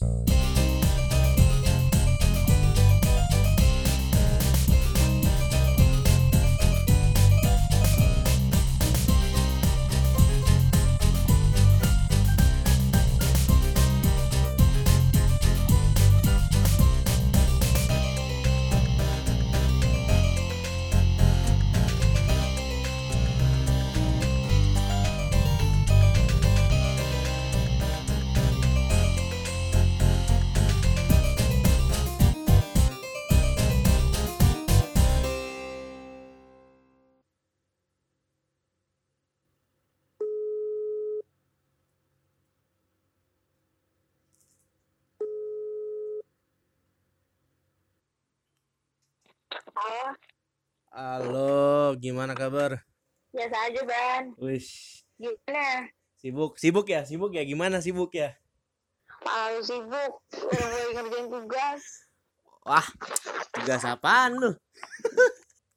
Uh... Halo, Halo, gimana kabar? biasa aja Ban. Wish, Gimana? sibuk, sibuk ya, sibuk ya. Gimana sibuk ya? Palu sibuk, lagi ngerjain tugas. Wah, tugas apaan lu?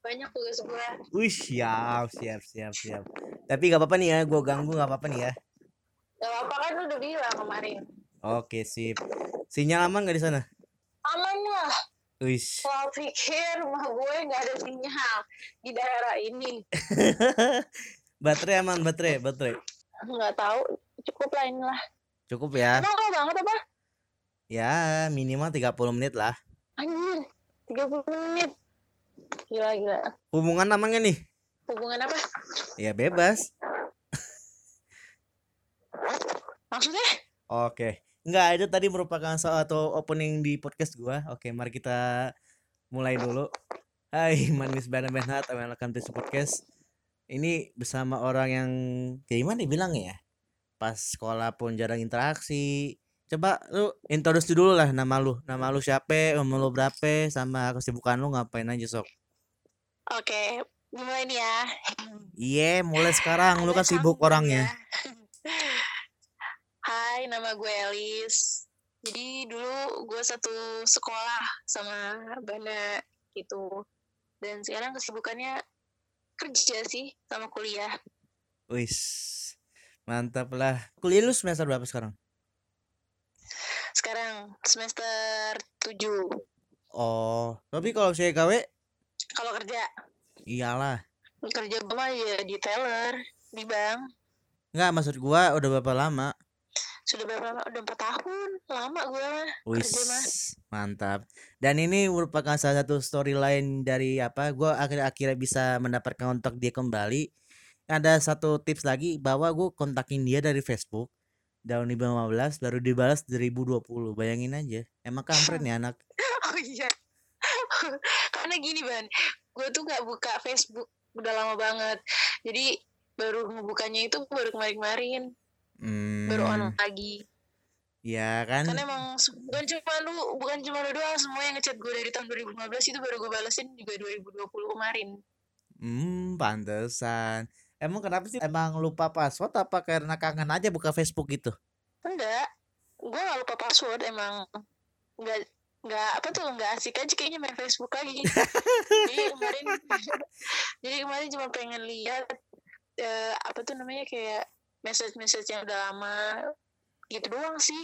Banyak tugas gue. Wih, siap, siap, siap, siap. Tapi gak apa-apa nih ya, gue ganggu gak apa-apa nih ya. Gak apa-apa kan lu udah bilang kemarin. Oke, sip. Sinyal aman gak di sana? Aman lah. Wish. Kalau pikir rumah gue gak ada sinyal di daerah ini. baterai aman, baterai, baterai. Nggak tahu, cukup lah inilah. Cukup ya? Emang kau banget apa? Ya, minimal 30 menit lah. Anjir, 30 menit. Gila, gila. Hubungan namanya nih? Hubungan apa? Ya bebas. Maksudnya? Oke. Enggak, itu tadi merupakan salah satu opening di podcast gua. Oke, mari kita mulai dulu. Hai, my name is Ben Benhat, and welcome to podcast. Ini bersama orang yang kayak gimana dibilang ya? Pas sekolah pun jarang interaksi. Coba lu introduce dulu lah nama lu. Nama lu siapa, umur lu berapa, sama kesibukan lu ngapain aja sok. Oke, mulai nih ya. Iya, mulai sekarang. Lu kan sibuk orangnya. ya. Hai, nama gue Elis. Jadi dulu gue satu sekolah sama Bana gitu. Dan sekarang kesibukannya kerja sih sama kuliah. Wis. Mantap lah. Kuliah lu semester berapa sekarang? Sekarang semester 7. Oh, tapi kalau saya gawe Kalau kerja, iyalah. kerja gue mah ya di teller, di bank. Enggak, maksud gua udah berapa lama? Sudah berapa lama? Udah 4 tahun. Lama gue Wis, kerja mah. mantap. Dan ini merupakan salah satu storyline dari apa? Gua akhir-akhirnya bisa mendapatkan kontak dia kembali. Ada satu tips lagi bahwa gua kontakin dia dari Facebook tahun 2015 baru dibalas 2020. Bayangin aja. Emang kampret nih anak. Oh iya. Karena gini Ban, gue tuh gak buka Facebook udah lama banget. Jadi baru ngebukanya itu baru kemarin-kemarin, baru on Hmm, lagi. ya kan? Karena emang bukan cuma lu, bukan cuma lu doang, semua yang ngechat gue dari tahun 2015 itu baru gue balesin juga 2020 kemarin. Hmm, pantesan. Emang kenapa sih? Emang lupa password apa karena kangen aja buka Facebook gitu? Enggak, gue gak lupa password emang nggak nggak apa tuh nggak asik aja kayaknya main Facebook lagi. jadi kemarin jadi kemarin cuma pengen lihat eh, apa tuh namanya kayak message-message yang udah lama gitu doang sih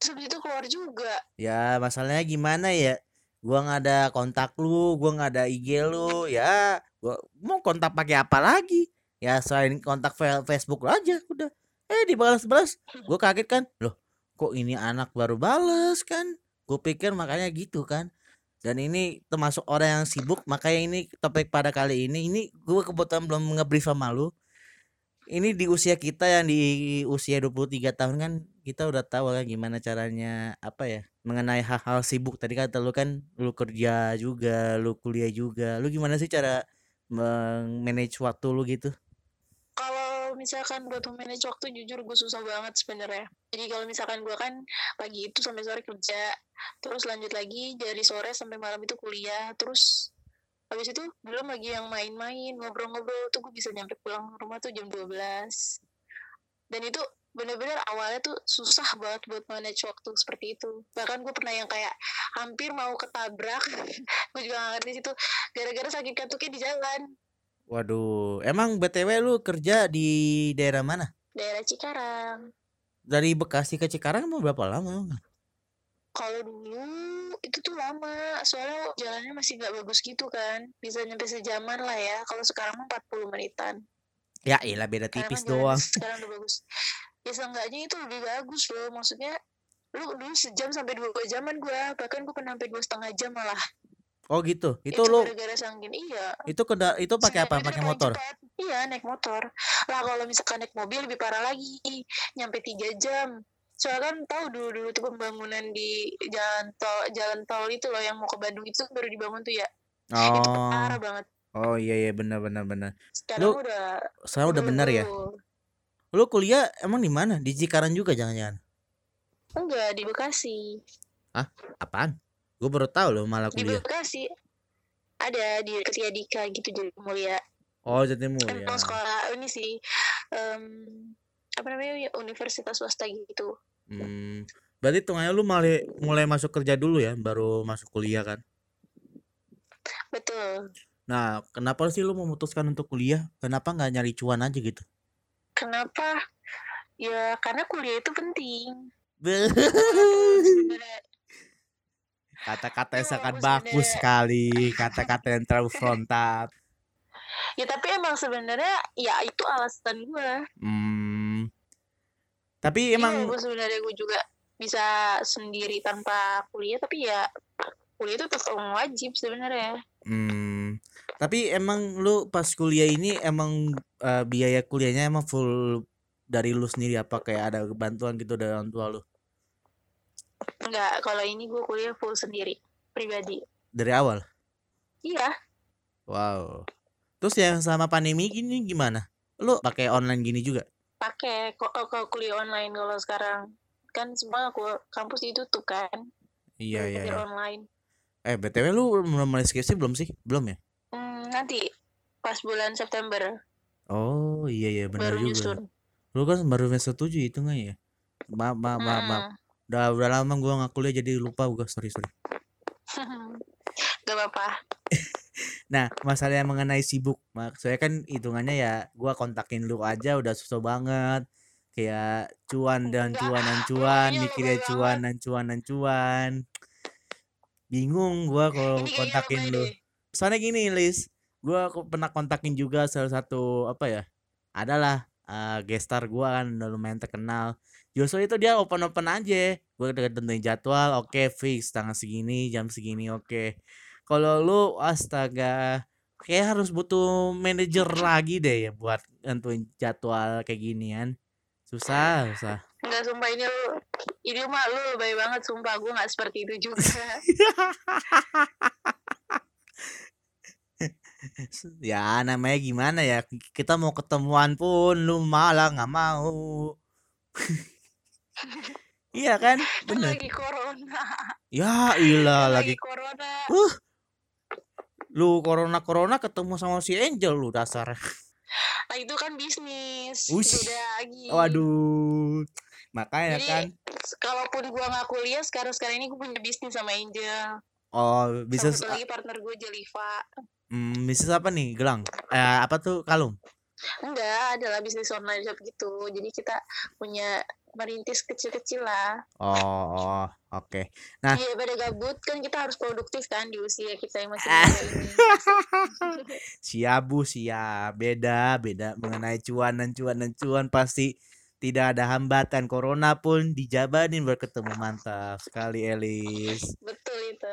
terus itu keluar juga Ya, masalahnya gimana ya? Gua nggak ada kontak lu, gua nggak ada IG lu, ya gua mau kontak pakai apa lagi? Ya selain kontak Facebook aja udah. Eh dibalas-balas. Gua kaget kan. Loh, kok ini anak baru balas kan? Gue pikir makanya gitu kan. Dan ini termasuk orang yang sibuk, makanya ini topik pada kali ini ini gue kebetulan belum ngebrief sama lu. Ini di usia kita yang di usia 23 tahun kan kita udah tahu kan gimana caranya apa ya mengenai hal-hal sibuk. Tadi kata lu kan lu kerja juga lu kuliah juga. Lu gimana sih cara manage waktu lu gitu? Kalau misalkan buat manage waktu jujur gue susah banget sebenarnya. Jadi kalau misalkan gue kan pagi itu sampai sore kerja terus lanjut lagi dari sore sampai malam itu kuliah terus habis itu belum lagi yang main-main ngobrol-ngobrol tuh gue bisa nyampe pulang rumah tuh jam 12 dan itu bener-bener awalnya tuh susah banget buat manage waktu seperti itu. Bahkan gue pernah yang kayak hampir mau ketabrak gue juga gak ngerti situ gara-gara sakit kantuknya di jalan. Waduh emang btw lu kerja di daerah mana? Daerah Cikarang. Dari Bekasi ke Cikarang mau berapa lama? Kalau dulu itu tuh lama soalnya jalannya masih nggak bagus gitu kan bisa nyampe sejaman lah ya kalau sekarang mah 40 menitan Ya iyalah beda tipis doang. sekarang udah bagus ya seenggaknya itu lebih bagus loh maksudnya lu dulu sejam sampai dua jaman gua bahkan gua pernah sampai dua setengah jam malah Oh gitu. Itu itu lu gara-gara sangkin iya itu keda itu pakai apa? Pakai motor. cepat. Iya naik motor. Lah kalau misalkan naik mobil lebih parah lagi, nyampe tiga jam. Soalnya kan tahu dulu dulu tuh pembangunan di jalan tol jalan tol itu loh yang mau ke Bandung itu baru dibangun tuh ya. Itu Oh. parah banget. Oh iya iya benar benar benar. Sekarang Lu udah sekarang udah benar ya? Lu kuliah emang di mana? Di Cikarang juga jangan-jangan. Enggak di Bekasi. Apaan? Gue baru tahu loh malah Di kuliah. Bekasi ada di Ketia Dika gitu jadi mulia. Oh, Jatimulya. Emang sekolah ini sih em, apa namanya ya, universitas swasta gitu. Hmm. Berarti hitungannya lu mulai mulai masuk kerja dulu ya, baru masuk kuliah kan? Betul. Nah, kenapa sih lu memutuskan untuk kuliah? Kenapa nggak nyari cuan aja gitu? Kenapa? Ya karena kuliah itu penting. Kata-kata yang Ya, sangat bagus sekali, kata-kata yang terlalu frontal. Ya tapi emang sebenarnya ya itu alasan gue. Hmm. Tapi Iya, emang gue sebenarnya gue juga bisa sendiri tanpa kuliah tapi ya kuliah itu tetap wajib sebenarnya. hmm. Tapi emang lu pas kuliah ini emang eh, biaya kuliahnya emang full dari lu sendiri apa kayak ada bantuan gitu dari orang tua lu? Enggak, kalau ini gue kuliah full sendiri pribadi. Dari awal? Iya, Wow. Terus yang sama pandemi gini gimana? Lu pakai online gini juga? pakai kok kalau kuliah online kalau sekarang kan semua aku kampus ditutup kan. Iya iya iya. online. Eh BTW lu belum mulai skripsi belum sih? Belum ya? Hmm, nanti pas bulan September Oh iya iya benar baru juga. nyusun. Lu kan baru semester 7 itu nggak ya? Maaf maaf maaf maaf. Hmm. Udah udah lama gua nggak kuliah jadi lupa gua sorry sorry. Gak apa-apa. Nah masalah yang mengenai sibuk, maksudnya kan hitungannya ya gua kontakin lu aja udah susah banget. Kayak cuan dan Enggak, cuan dan lu cuan, aja mikirnya cuan dan cuan dan cuan. Bingung gua kalau kontakin lu. Soalnya gini, Lis, gua ko- pernah kontakin juga salah satu apa ya? Adalah uh, gestar gua kan udah lumayan terkenal. Justru itu dia open-open aja. Gua udah tentuin jadwal, oke fix tanggal segini, jam segini, oke. Kalau lu astaga, kayak harus butuh manajer lagi deh ya buat nentuin jadwal kayak ginian. Susah, susah. Enggak sumpah ini lu ini mah lu lebay banget sumpah gue nggak seperti itu juga. ya namanya gimana ya kita mau ketemuan pun lu malah nggak mau iya kan Kan bener lagi corona. ya ilah Kan lagi lagi corona. uh lu corona corona ketemu sama si Angel lu dasar Nah itu kan bisnis. Ush. Beda lagi. waduh makanya Jadi kan kalaupun gua nggak kuliah sekarang sekarang ini gue punya bisnis sama Angel. oh Bisa bisnis satu lagi partner gue Jeliva. hmm, bisnis apa nih gelang eh apa tuh kalung Enggak, adalah bisnis online shop gitu. Jadi kita punya merintis kecil-kecil lah. oh, oh oke Nah. Iya, pada gabut kan kita harus produktif kan di usia kita yang masih Ah. muda ini. siap bu siap beda beda mengenai cuan dan cuan dan cuan pasti tidak ada hambatan corona pun dijabanin berketemu mantap sekali Elis Betul itu.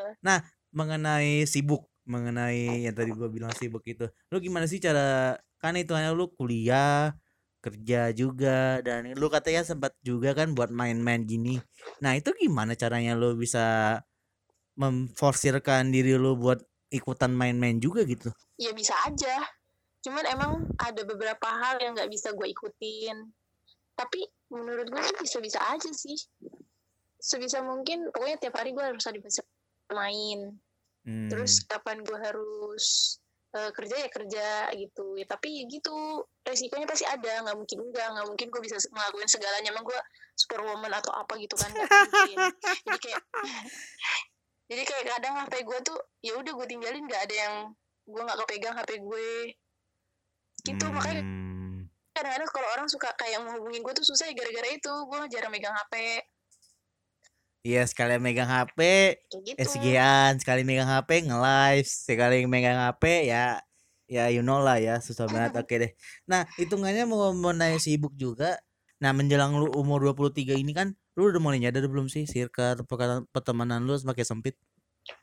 mengenai sibuk mengenai yang tadi gua bilang sibuk itu lu gimana sih cara kan itu hanya lu kuliah kerja juga dan lu katanya sempat juga kan buat main-main gini nah itu gimana caranya lu bisa memforsirkan diri lu buat ikutan main-main juga gitu Ya bisa aja. Cuman emang ada beberapa hal yang nggak bisa gue ikutin. Tapi menurut gue sih bisa-bisa aja sih. Sebisa mungkin, pokoknya tiap hari gue harus ada main. Hmm. Terus kapan gue harus eh, kerja ya kerja gitu. Ya tapi ya gitu, resikonya pasti ada. Nggak mungkin enggak, nggak mungkin gue bisa ngelakuin segalanya. Emang gue superwoman atau apa gitu kan? Jadi kayak jadi kayak kadang HP gue tuh ya udah gue tinggalin nggak ada yang gue nggak kepegang HP gue gitu makanya Hmm. kadang-kadang kalau orang suka kayak mau hubungin gue tuh susah ya gara-gara itu gue jarang megang HP Iya sekali megang HP, gitu SG-an, sekali megang HP nge-live, sekali megang HP ya ya you know lah ya susah banget oke deh. Nah, hitungannya mau mau nanya sibuk juga. Nah, menjelang lu umur 23 ini kan lu udah mulai nyadar belum sih circle pertemanan lu semakin sempit?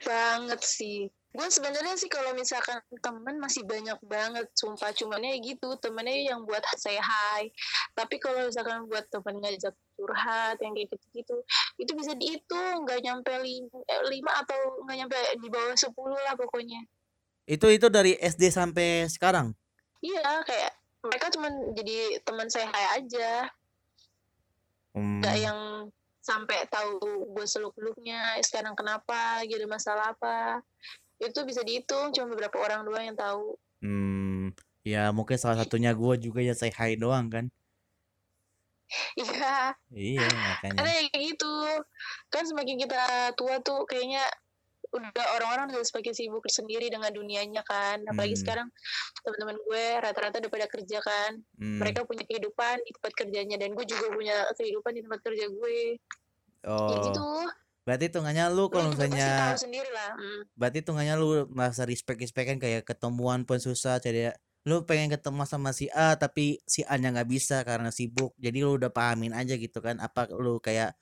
banget sih gue sebenarnya sih kalau misalkan temen masih banyak banget sumpah. Cumannya gitu temennya yang buat saya hai tapi kalau misalkan buat temen ngajak curhat yang kayak gitu-gitu itu bisa dihitung. Nggak nyampe lima, eh, lima atau nggak nyampe di bawah sepuluh lah pokoknya. Itu itu dari SD sampai sekarang. iya kayak mereka cuman jadi teman saya hai aja. Nggak Hmm. yang sampai tahu gue seluk beluknya sekarang kenapa? Ada masalah apa itu bisa dihitung cuma beberapa orang doang yang tahu Hmm, ya mungkin salah satunya gua juga ya say hi doang kan. iya Iya, karena makanya. yang kayak gitu kan semakin kita tua tuh kayaknya udah orang-orang udah semakin sibuk sendiri dengan dunianya kan apalagi Hmm. sekarang teman-teman gue rata-rata udah pada kerja kan Hmm. mereka punya kehidupan di tempat kerjanya dan gue juga punya kehidupan di tempat kerja gue ya gitu Oh, berarti hitungannya lu kalau misalnya Hmm. berarti hitungannya lu merasa respect respect kan kayak ketemuan pun susah jadi lu pengen ketemu sama si A tapi si A nya nggak bisa karena sibuk. Jadi lu udah pahamin aja gitu kan apa lu kayak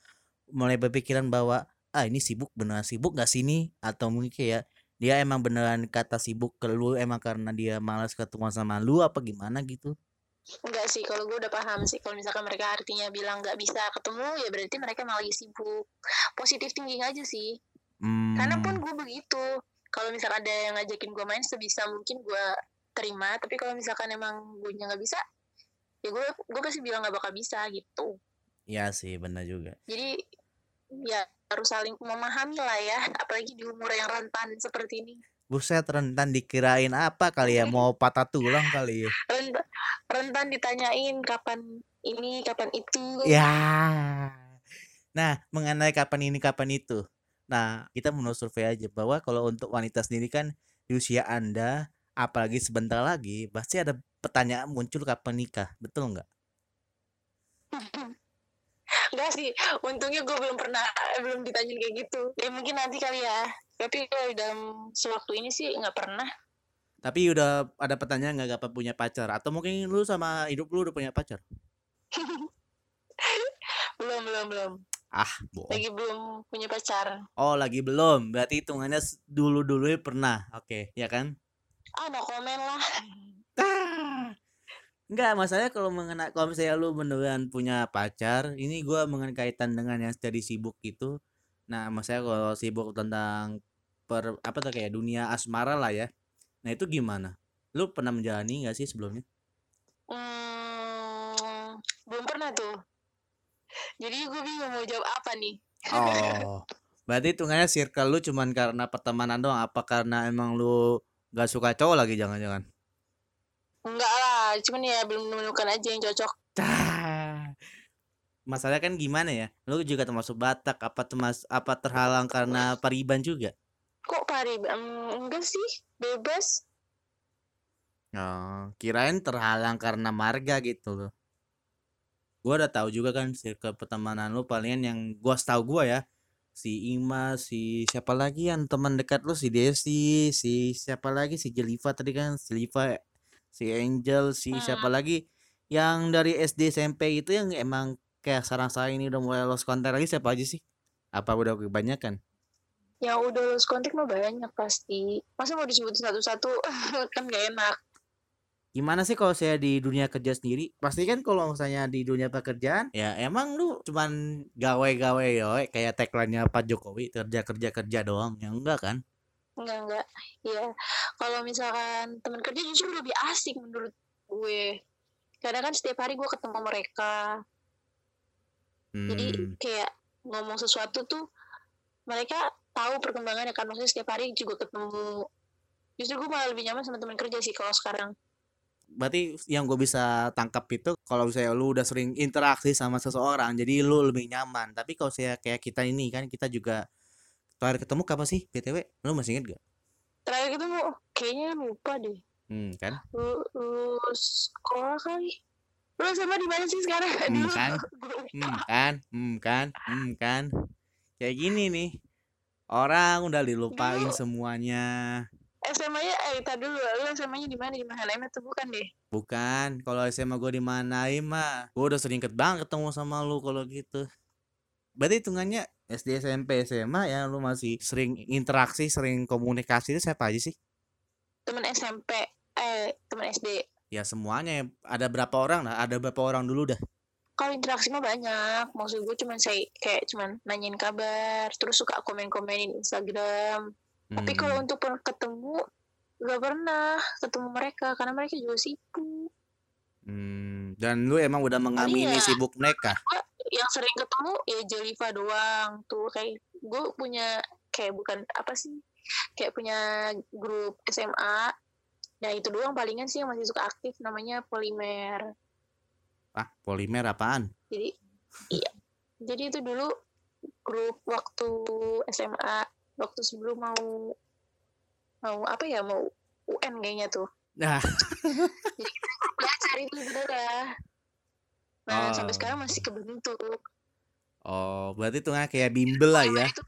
mulai berpikiran bahwa ah ini sibuk beneran sibuk gak sini atau mungkin kayak dia emang beneran kata sibuk ke lu emang karena dia malas ketemu sama lu apa gimana gitu Enggak sih, kalau gue udah paham sih. Kalau misalkan mereka artinya bilang nggak bisa ketemu, ya berarti mereka emang lagi sibuk. Positif thinking aja sih. Karena pun hmm gue begitu. Kalau misalkan ada yang ngajakin gue main, sebisa mungkin gue terima. Tapi kalau misalkan emang gue nggak bisa, ya gue gue pasti bilang nggak bakal bisa gitu. ya sih benar juga Jadi ya harus saling memahami lah ya. Apalagi di umur yang rentan seperti ini. Buset rentan dikirain apa kali ya mau patah tulang kali ya Rentan, rentan ditanyain kapan ini, kapan itu. Ya. Nah, mengenai kapan ini kapan itu. Nah, kita menurut survei aja bahwa kalau untuk wanita sendiri kan di usia Anda apalagi sebentar lagi pasti ada pertanyaan muncul kapan nikah. Betul nggak? Enggak sih, untungnya gue belum pernah belum ditanyain kayak gitu. Ya mungkin nanti kali ya. Tapi kalau dalam sewaktu ini sih nggak pernah. Tapi udah ada pertanyaan nggak kapan punya pacar atau mungkin lu sama hidup lu udah punya pacar? Belum belum belum. Ah, bohong. Lagi belum punya pacar. Oh, lagi belum. Berarti hitungannya dulu-dulu pernah. Oke, ya kan? Ah no komen lah. Ah. Enggak, masalahnya kalau mengenai kalau misalnya lu beneran punya pacar, ini gua mengenai kaitan dengan yang jadi sibuk itu. Nah, maksudnya kalau sibuk tentang per apa tuh kayak dunia asmara lah ya. Nah, itu gimana? Lu pernah menjalani nggak sih sebelumnya? Hmm, belum pernah tuh. Jadi gue bingung mau jawab apa nih. Oh. Berarti hitungannya circle lu cuman karena pertemanan doang, apa karena emang lu gak suka cowok lagi jangan-jangan? Enggak cuman ya belum menemukan aja yang cocok. Tah. Masalahnya kan gimana ya? Lu juga termasuk Batak, apa termas apa terhalang karena pariban juga? Kok pari? Em, enggak sih, bebas. Oh, kirain terhalang karena marga gitu loh. Gua udah tahu juga kan circle pertemanan lu palingan yang gua tahu gua ya. Si Ima, si siapa lagi yang teman dekat lu si Desi, si siapa lagi si Jeliva tadi kan, si Liva, si Angel, si siapa Hmm. lagi yang dari SD SMP itu yang emang kayak sarang-sarang ini udah mulai lost contact lagi siapa aja sih? Apa udah kebanyakan? Yang udah lulus kontak mah banyak pasti. Masa mau disebutin satu-satu kan gak enak. Gimana sih kalau saya di dunia kerja sendiri? Pasti kan kalau misalnya di dunia pekerjaan, ya emang lu cuman gawe-gawe yo, kayak tagline-nya Pak Jokowi, kerja-kerja-kerja doang. Ya enggak kan? Enggak, enggak. Iya. Kalau misalkan teman kerja justru lebih asik menurut gue. Karena kan setiap hari gue ketemu mereka. Jadi Hmm, kayak ngomong sesuatu tuh mereka tahu perkembangannya kan. Maksudnya setiap hari juga ketemu. Justru gue malah lebih nyaman sama teman kerja sih kalau sekarang. berarti yang gue bisa tangkap itu kalau misalnya lu udah sering interaksi sama seseorang, jadi lu lebih nyaman. Tapi kalau saya kayak kita ini kan, kita juga terakhir ketemu kapan sih? BTW, lu masih inget gak? Terakhir ketemu, kayaknya lupa deh. Hmm, kan? Lu, lulus sekolah kali. Lu sama di mana sih sekarang? Hmm, kan? Hmm, kan? Hmm, kan? Hmm, kan? kayak gini nih orang udah dilupain Dulu. semuanya SMA-nya eh tadi dulu lu SMA-nya di mana di mana tuh bukan deh bukan kalau SMA gue di mana mah gue udah sering banget ketemu sama lu kalau gitu berarti hitungannya SD SMP SMA ya lu masih sering interaksi sering komunikasi itu siapa aja sih? Temen SMP eh temen SD ya semuanya ya. ada berapa orang? Lah ada berapa orang dulu dah? Kalau interaksi mah banyak. Maksud gue cuman saya kayak cuman nanyain kabar terus suka komen-komenin Instagram. Tapi Hmm. kalau untuk ketemu gak pernah ketemu mereka karena mereka juga sibuk. Hmm, dan lu emang udah mengamini ya. sibuk mereka yang sering ketemu ya Jeliva doang tuh kayak gue punya kayak bukan apa sih kayak punya grup SMA nah itu doang palingan sih yang masih suka aktif namanya Polimer. Ah polimer apaan? Jadi iya. Jadi itu dulu grup waktu SMA waktu sebelum mau mau apa ya mau UN kayaknya tuh. Nah. Belajar itu bener nah Oh. sampai sekarang masih kebentuk oh berarti tuh kayak bimbel lah ya? Itu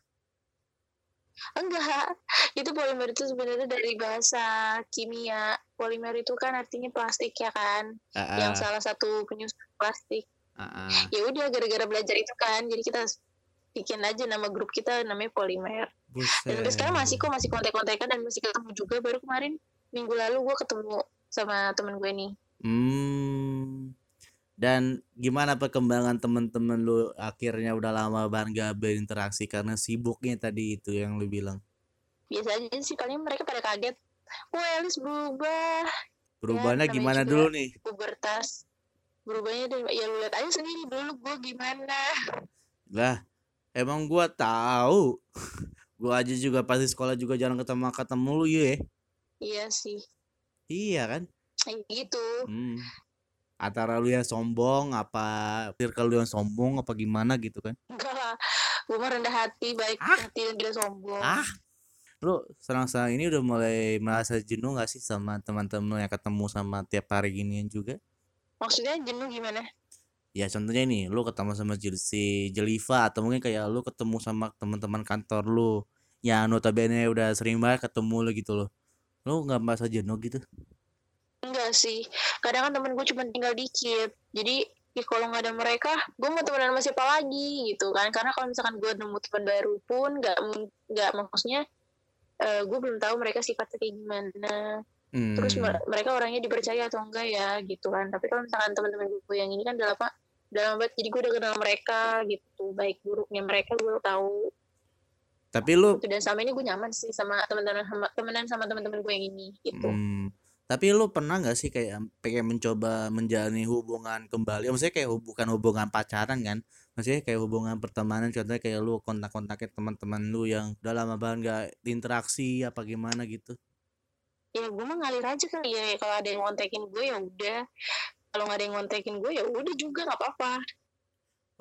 enggak. Itu polimer itu sebenarnya dari bahasa kimia. Polimer itu kan artinya plastik ya kan? Ah, yang ah, salah satu penyusun plastik. Ah, ah. ya udah gara-gara belajar itu kan. Jadi kita bikin aja nama grup kita namanya polimer dan sampai sekarang masih kok masih kontak-kontakan dan masih ketemu juga. Baru kemarin minggu lalu gue ketemu sama temen gue nih. Hmm. Dan gimana perkembangan teman-teman lu akhirnya udah lama banget gak berinteraksi karena sibuknya tadi itu yang lu bilang. biasa aja sih paling mereka pada kaget wah Elis berubah Berubahnya namanya gimana dulu nih? pubertas berubahnya dari ya lu lihat aja sendiri dulu gue gimana Lah, emang gua tahu. gua aja juga pasti sekolah juga jarang ketemu ketemu lu ya. iya sih Iya kan? gitu Hmm. Antara lu yang sombong apa circle lu yang sombong apa gimana gitu kan? gue mah rendah hati baik Ah. hati dan tidak sombong Ah. Lu sekarang-sekarang ini udah mulai merasa jenuh gak sih sama teman-teman yang ketemu sama tiap hari ginian juga? maksudnya jenuh gimana Ya contohnya nih, lu ketemu sama si Jeliva atau mungkin kayak lu ketemu sama teman-teman kantor lu yang notabene udah sering banget ketemu lu gitu loh. Lu nggak merasa jenuh gitu? Enggak sih. Kadang kan temen gue cuma tinggal dikit. Jadi ya kalau nggak ada mereka gue mau temenan sama siapa lagi gitu kan. Karena kalau misalkan gue nemu teman baru pun nggak nggak maksudnya eh, gue belum tahu mereka sifatnya kayak gimana. Terus Hmm. mer- mereka orangnya dipercaya atau enggak ya gitu kan. Tapi kalau misalkan teman-teman gue yang ini kan udah lama udah lama banget jadi gue udah kenal mereka gitu. Baik buruknya mereka gue tahu. Tapi lu gitu. dan selama ini gue nyaman sih sama teman-teman sama temenan sama teman-teman gue yang ini gitu. Hmm, tapi lu pernah nggak sih kayak pengen mencoba menjalani hubungan kembali? Maksudnya kayak bukan hubungan pacaran kan? Maksudnya kayak hubungan pertemanan contohnya kayak lu kontak-kontakin teman-teman lu yang udah lama banget nggak interaksi apa gimana gitu. ya gue mah ngalir aja kali ya kalau ada yang ngontekin gue ya udah kalau nggak ada yang ngontekin gue ya udah juga nggak apa-apa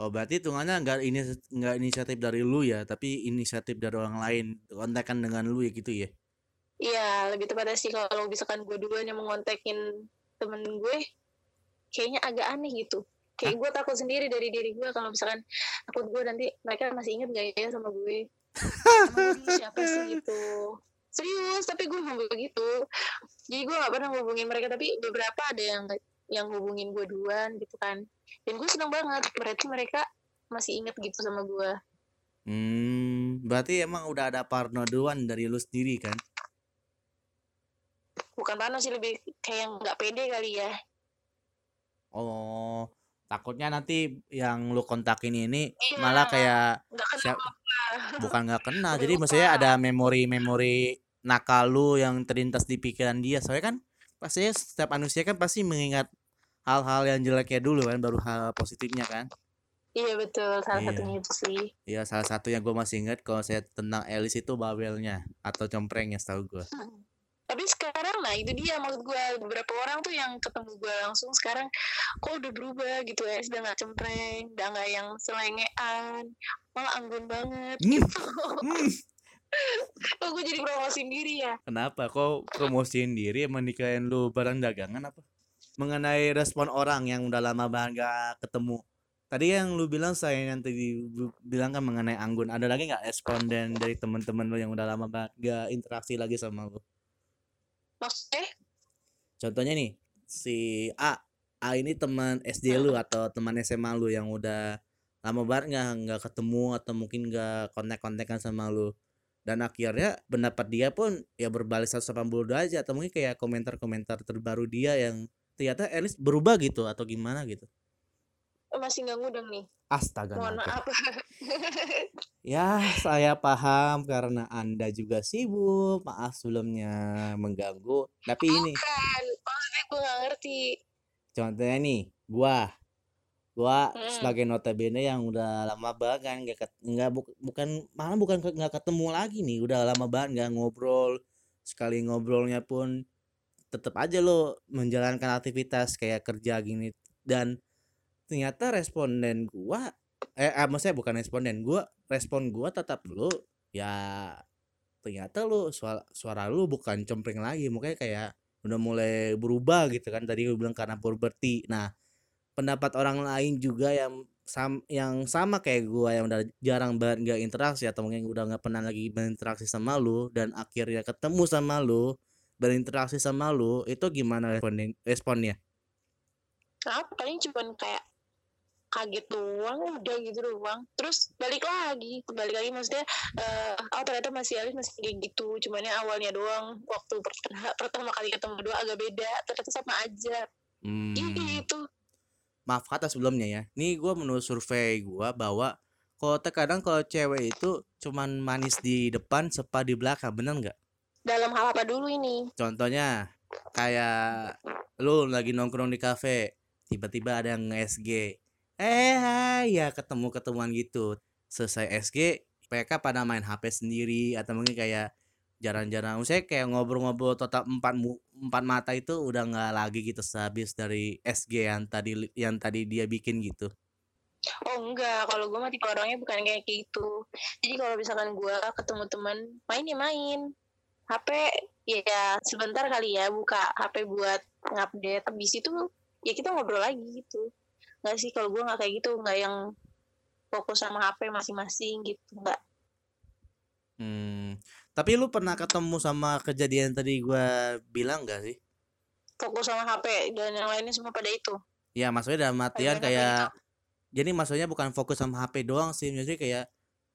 Oh berarti hitungannya nggak ini nggak inisiatif dari lu ya, tapi inisiatif dari orang lain kontekan dengan lu ya gitu ya. Iya lebih tepatnya sih kalau misalkan gue duluan yang mau ngontekin temen gue kayaknya agak aneh gitu. Kayak gue takut sendiri dari diri gue kalau misalkan takut gue nanti mereka masih inget gak ya sama gue? Dulu siapa sih gitu. Serius tapi gue mau begitu. Jadi gue gak pernah ngubungin mereka tapi beberapa ada yang yang hubungin gue duluan gitu kan. Dan gue seneng banget berarti mereka masih inget gitu sama gue Hmm, berarti emang udah ada partner duluan dari lu sendiri kan? Bukan panas sih lebih kayak nggak pede kali ya Oh, takutnya nanti yang lu kontakin ini Iya. malah kayak nggak kenal siap, bukan nggak. Udah Jadi maksudnya ada memori-memori nakal lu yang terlintas di pikiran dia. Soalnya kan pasti setiap manusia kan pasti mengingat hal-hal yang jeleknya dulu kan, baru hal positifnya kan. iya betul salah Iya. satunya itu sih Ya salah satu yang gue masih ingat kalau saya tentang Elis itu bawelnya atau comprengnya setahu gue. Tapi sekarang nah itu dia maksud gue beberapa orang tuh yang ketemu gue langsung sekarang kok udah berubah gitu ya sudah nggak cempreng udah nggak yang selengean malah anggun banget Hmm. gitu oh gue jadi promosi sendiri ya kenapa? Kok promosiin diri emang nikahin lu barang dagangan apa? Mengenai respon orang yang udah lama banget gak ketemu. tadi yang lu bilang saya yang tadi bilang kan mengenai Anggun ada lagi nggak responden dari teman-teman lu yang udah lama banget gak interaksi lagi sama lu maksudnya contohnya nih si A. A ini teman SD lu atau teman SMA lu yang udah lama banget nggak nggak ketemu atau mungkin nggak kontak-kontakan sama lu. Dan akhirnya pendapat dia pun ya berbalik 180 derajat atau mungkin kayak komentar-komentar terbaru dia yang ternyata Elis berubah gitu atau gimana gitu masih nggak ngundang nih? Astaga mohon maaf. Ya saya paham karena anda juga sibuk. Maaf sebelumnya mengganggu. Tapi ini bukan. Maksudnya gue nggak ngerti. Contohnya nih gua. Gua Hmm. sebagai notabene yang udah lama banget kan nggak nggak buk- bukan malah bukan nggak ketemu lagi nih. Udah lama banget nggak ngobrol. Sekali ngobrolnya pun tetap aja lo menjalankan aktivitas kayak kerja gini. Dan ternyata responden gua eh, eh maksudnya bukan responden gua respon gua tetap lu ya ternyata lu suara suara lu bukan cempreng lagi mukanya kayak udah mulai berubah gitu kan tadi lu bilang karena puberti. Nah pendapat orang lain juga yang sam yang sama kayak gua yang udah jarang banget nggak interaksi atau mungkin udah nggak pernah lagi berinteraksi sama lu dan akhirnya ketemu sama lu berinteraksi sama lu itu gimana respon responnya? Apa paling cuman kayak kaget doang udah gitu doang terus balik lagi balik lagi maksudnya eh oh ternyata masih Alis masih kayak gitu cuman yang awalnya doang waktu pertama, pertama kali ketemu dua agak beda ternyata sama aja hmm. gitu maaf kata sebelumnya ya. Nih gua menurut survei gua bahwa kalau terkadang kalau cewek itu cuman manis di depan, sepa di belakang, bener nggak? dalam hal apa dulu ini Contohnya kayak lu lagi nongkrong di kafe, tiba-tiba ada yang nge-SG. Eh, ya ketemu-ketemuan gitu. Selesai SG, mereka pada main HP sendiri atau mungkin kayak jarang-jarang. Saya kayak ngobrol-ngobrol total empat empat mata itu udah nggak lagi gitu sehabis dari SG yang tadi yang tadi dia bikin gitu. oh enggak. Kalau gue mah tipe orangnya bukan kayak gitu. Jadi kalau misalkan gue ketemu teman main ya main. HP ya sebentar kali ya buka HP buat ngupdate. Habis itu ya kita ngobrol lagi gitu nggak sih kalau gue nggak kayak gitu nggak yang fokus sama HP masing-masing gitu nggak Hmm, tapi lu pernah ketemu sama kejadian tadi gua bilang gak sih? fokus sama HP dan yang lainnya semua pada itu Ya maksudnya dalam artian kayak jadi maksudnya bukan fokus sama HP doang sih, maksudnya kayak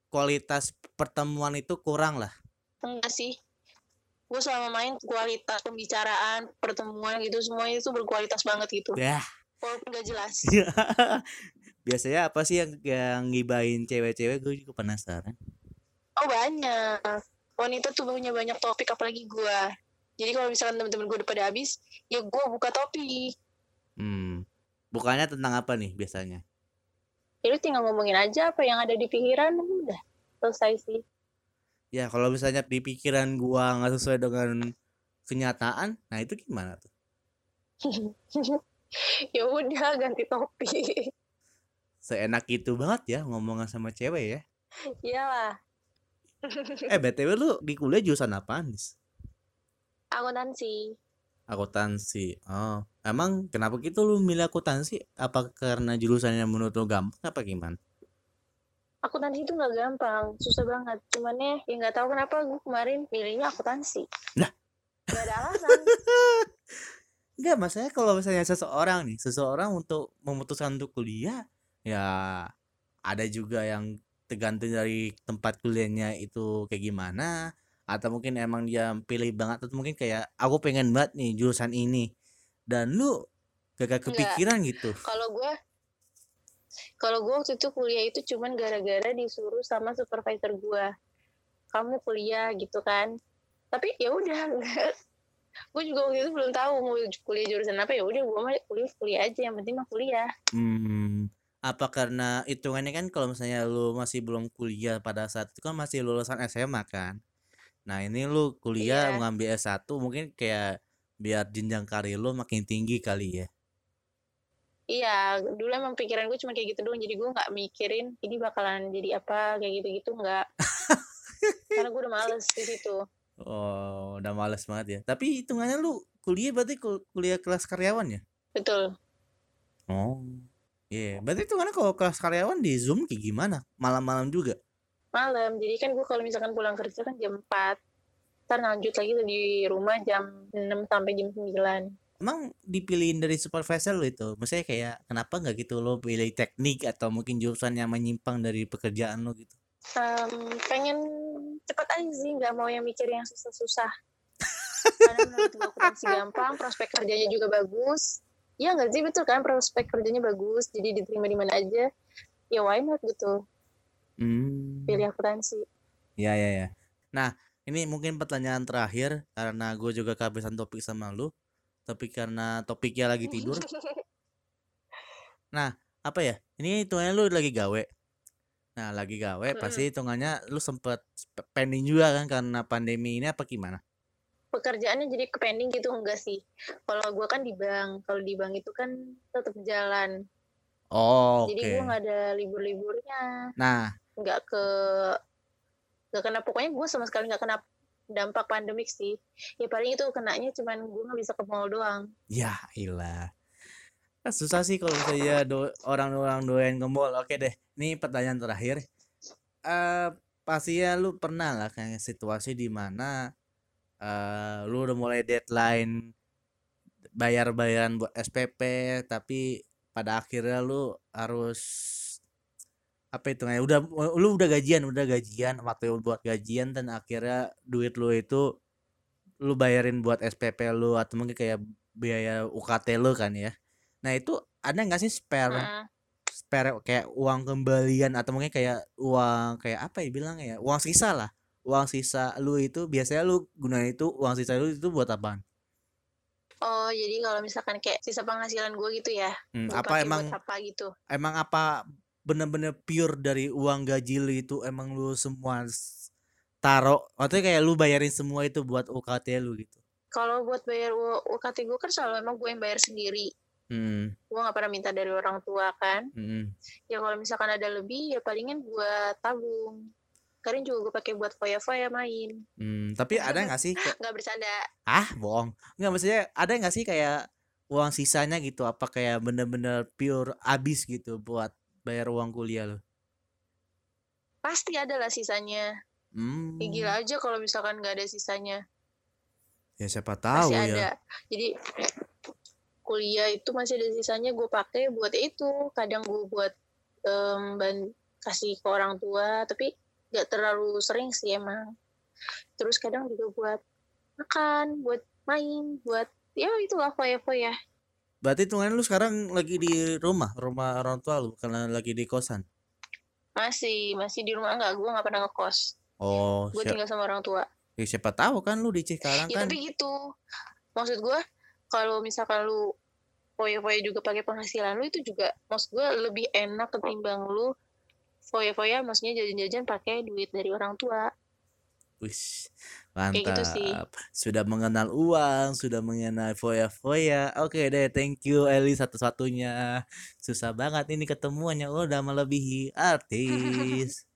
kualitas pertemuan itu kurang lah. enggak sih gue selama main kualitas pembicaraan pertemuan gitu semuanya itu berkualitas banget gitu Ya. Walaupun gak jelas Biasanya apa sih yang yang ngibain cewek-cewek gue juga penasaran. Oh banyak. Wanita tuh punya banyak topik apalagi gua. Jadi kalau misalkan teman-teman gue udah pada habis, ya gua buka topik. Hmm. Bukannya tentang apa nih biasanya? Ya lu tinggal ngomongin aja apa yang ada di pikiran, udah selesai sih. Ya kalau misalnya di pikiran gua nggak sesuai dengan kenyataan, nah itu gimana tuh? ya udah ganti topik. Seenak itu banget ya ngomongan sama cewek ya. Iyalah, Eh BTW lu di kuliah jurusan apaan, Nis? akuntansi. Akuntansi. Oh, emang kenapa gitu lu milih akuntansi? Apa karena jurusannya menurut lu gampang apa gimana? Akuntansi itu nggak gampang, susah banget. Cuman ya, ya nggak tahu kenapa gue kemarin milihnya akuntansi. Lah? Gak ada alasan. Enggak, maksudnya kalau misalnya seseorang nih, seseorang untuk memutuskan untuk kuliah, ya ada juga yang tergantung dari tempat kuliahnya itu kayak gimana, atau mungkin emang dia pilih banget atau mungkin kayak aku pengen banget nih jurusan ini. Dan lu gak kepikiran gitu. kalau gue kalau gue waktu itu kuliah itu cuman gara-gara disuruh sama supervisor gue kamu kuliah gitu kan tapi ya udah gue juga waktu itu belum tahu mau kuliah jurusan apa ya udah gue mah kuliah kuliah aja yang penting mah kuliah Hmm, apa karena hitungannya kan kalau misalnya lu masih belum kuliah pada saat itu kan masih lulusan SMA kan. Nah, ini lu kuliah Iya. mengambil S1 mungkin kayak biar jenjang karir lu makin tinggi kali ya. iya dulu emang pikiran gue cuma kayak gitu doang jadi gue nggak mikirin ini bakalan jadi apa kayak gitu gitu nggak karena gue udah males di situ Oh, udah males banget ya. Tapi hitungannya lu kuliah berarti kul- kuliah kelas karyawan ya? betul Oh. Iya, berarti itu kan kalau kelas karyawan di Zoom kayak gimana? Malam-malam juga. malam jadi kan gue kalau misalkan pulang kerja kan jam 4 ntar lanjut lagi tuh di rumah jam 6 sampai jam 9 Emang dipilihin dari supervisor lo itu? Maksudnya kayak kenapa nggak gitu lo pilih teknik atau mungkin jurusan yang menyimpang dari pekerjaan lo gitu? Em, pengen cepet aja sih nggak mau yang mikir yang susah-susah karena menurut gue akuntansi gampang prospek kerjanya juga bagus ya nggak sih betul kan prospek kerjanya bagus jadi diterima di mana aja ya why not gitu Hmm. pilih akuntansi Ya ya ya. Nah, ini mungkin pertanyaan terakhir karena gue juga kehabisan topik sama lu. Tapi karena topiknya lagi tidur. Apa ya? Ini hitungannya lu lagi gawe. Nah, lagi gawe pasti hitungannya lu sempet pending juga kan karena pandemi ini apa gimana? pekerjaannya jadi ke pending gitu enggak sih. Kalau gue kan di bank kalau di bank itu kan tetap jalan. Oh, jadi gue nggak ada libur-liburnya. Nah, nggak ke nggak kena pokoknya gue sama sekali nggak kena dampak pandemik sih. Ya paling itu kenanya cuman gue nggak bisa ke mall doang. Ya ilah. Kan susah sih kalau misalnya do- orang-orang doyan ke. Oke deh, ini pertanyaan terakhir. Eh pasti ya lu pernah lah kayak situasi di mana eh lu udah mulai deadline bayar-bayaran buat SPP tapi pada akhirnya lu harus apa itu namanya udah lu udah gajian udah gajian waktu buat gajian dan akhirnya duit lu itu lu bayarin buat SPP lu atau mungkin kayak biaya UKT lu kan ya nah itu ada nggak sih spare Heeh. spare kayak uang kembalian atau mungkin kayak uang kayak apa ya bilang ya uang sisa lah. Uang sisa lu itu biasanya lu gunain itu uang sisa lu itu buat apaan? Oh jadi kalau misalkan kayak sisa penghasilan gue gitu ya Hmm, apa emang apa gitu? emang apa bener-bener pure dari uang gaji lu itu emang lu semua taro? Maksudnya kayak lu bayarin semua itu buat UKT lu gitu? Kalau buat bayar UKT gue kan selalu emang gue yang bayar sendiri hmm, gue nggak pernah minta dari orang tua kan. Hmm. ya kalau misalkan ada lebih ya palingan buat tabung. Kadang juga gue pakai buat foya-foya main. Hmm, tapi ada nggak sih kayak- nggak bercanda. Ah bohong. Nggak maksudnya ada nggak sih kayak uang sisanya gitu? Apa kayak bener-bener pure abis gitu buat bayar uang kuliah lo? Pasti ada lah sisanya. Hmm, ya gila aja kalau misalkan nggak ada sisanya. Ya siapa tahu masih ya. ada. Jadi kuliah itu masih ada sisanya gue pakai buat itu. Kadang gue buat em, ban- kasih ke orang tua tapi nggak terlalu sering sih emang. Terus kadang juga buat makan buat main buat ya itulah foya-foya. Berarti hitungannya lu sekarang lagi di rumah rumah orang tua lu karena lagi di kosan? Masih masih di rumah nggak gue nggak pernah ngekos. Oh gue tinggal sama orang tua. Ya siapa tahu kan lu di Cikarang ya kan. tapi gitu. Maksud gue kalau misalkan lu foya-foya juga pakai penghasilan lu itu juga maksud gue lebih enak ketimbang lu foya-foya maksudnya jajan-jajan pakai duit dari orang tua Wih, Kayak gitu sih. mantap. Sudah mengenal uang, sudah mengenal foya-foya. Oke deh, thank you Eli satu-satunya. Susah banget ini ketemuannya udah melebihi artis.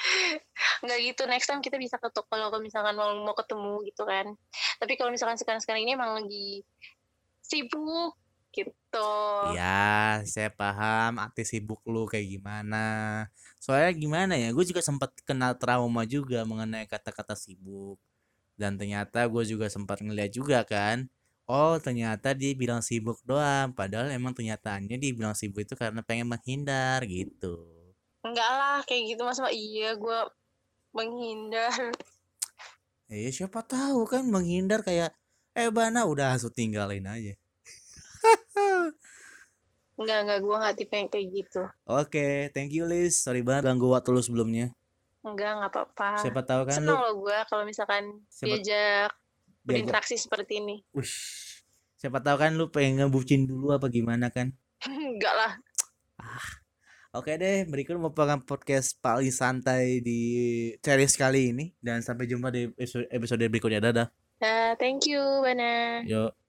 nggak gitu next time kita bisa ke toko kalau misalkan mau mau ketemu gitu kan tapi kalau misalkan sekarang sekarang ini emang lagi sibuk gitu Ya, saya paham artis sibuk lu kayak gimana. Soalnya gimana ya, gue juga sempat kena trauma juga mengenai kata-kata sibuk. Dan ternyata gue juga sempat ngeliat juga kan. Oh, ternyata dia bilang sibuk doang. Padahal emang kenyataannya dia bilang sibuk itu karena pengen menghindar gitu. enggak lah kayak gitu mas iya gue menghindar Eh, siapa tahu kan menghindar kayak eh Bana udah langsung tinggalin aja. Enggak enggak gue nggak tipe yang kayak gitu Oke, thank you Liz. Sorry banget ganggu waktu lu sebelumnya. enggak nggak apa-apa Siapa tahu kan lu seneng loh gue kalau misalkan siapa diajak diajak berinteraksi seperti ini Ush, siapa tahu kan lu pengen ngebucin dulu apa gimana kan? enggak lah Oke deh, berikut merupakan podcast paling santai di series kali ini dan sampai jumpa di episode, berikutnya. Dadah. Ya, thank you Bana Yuk.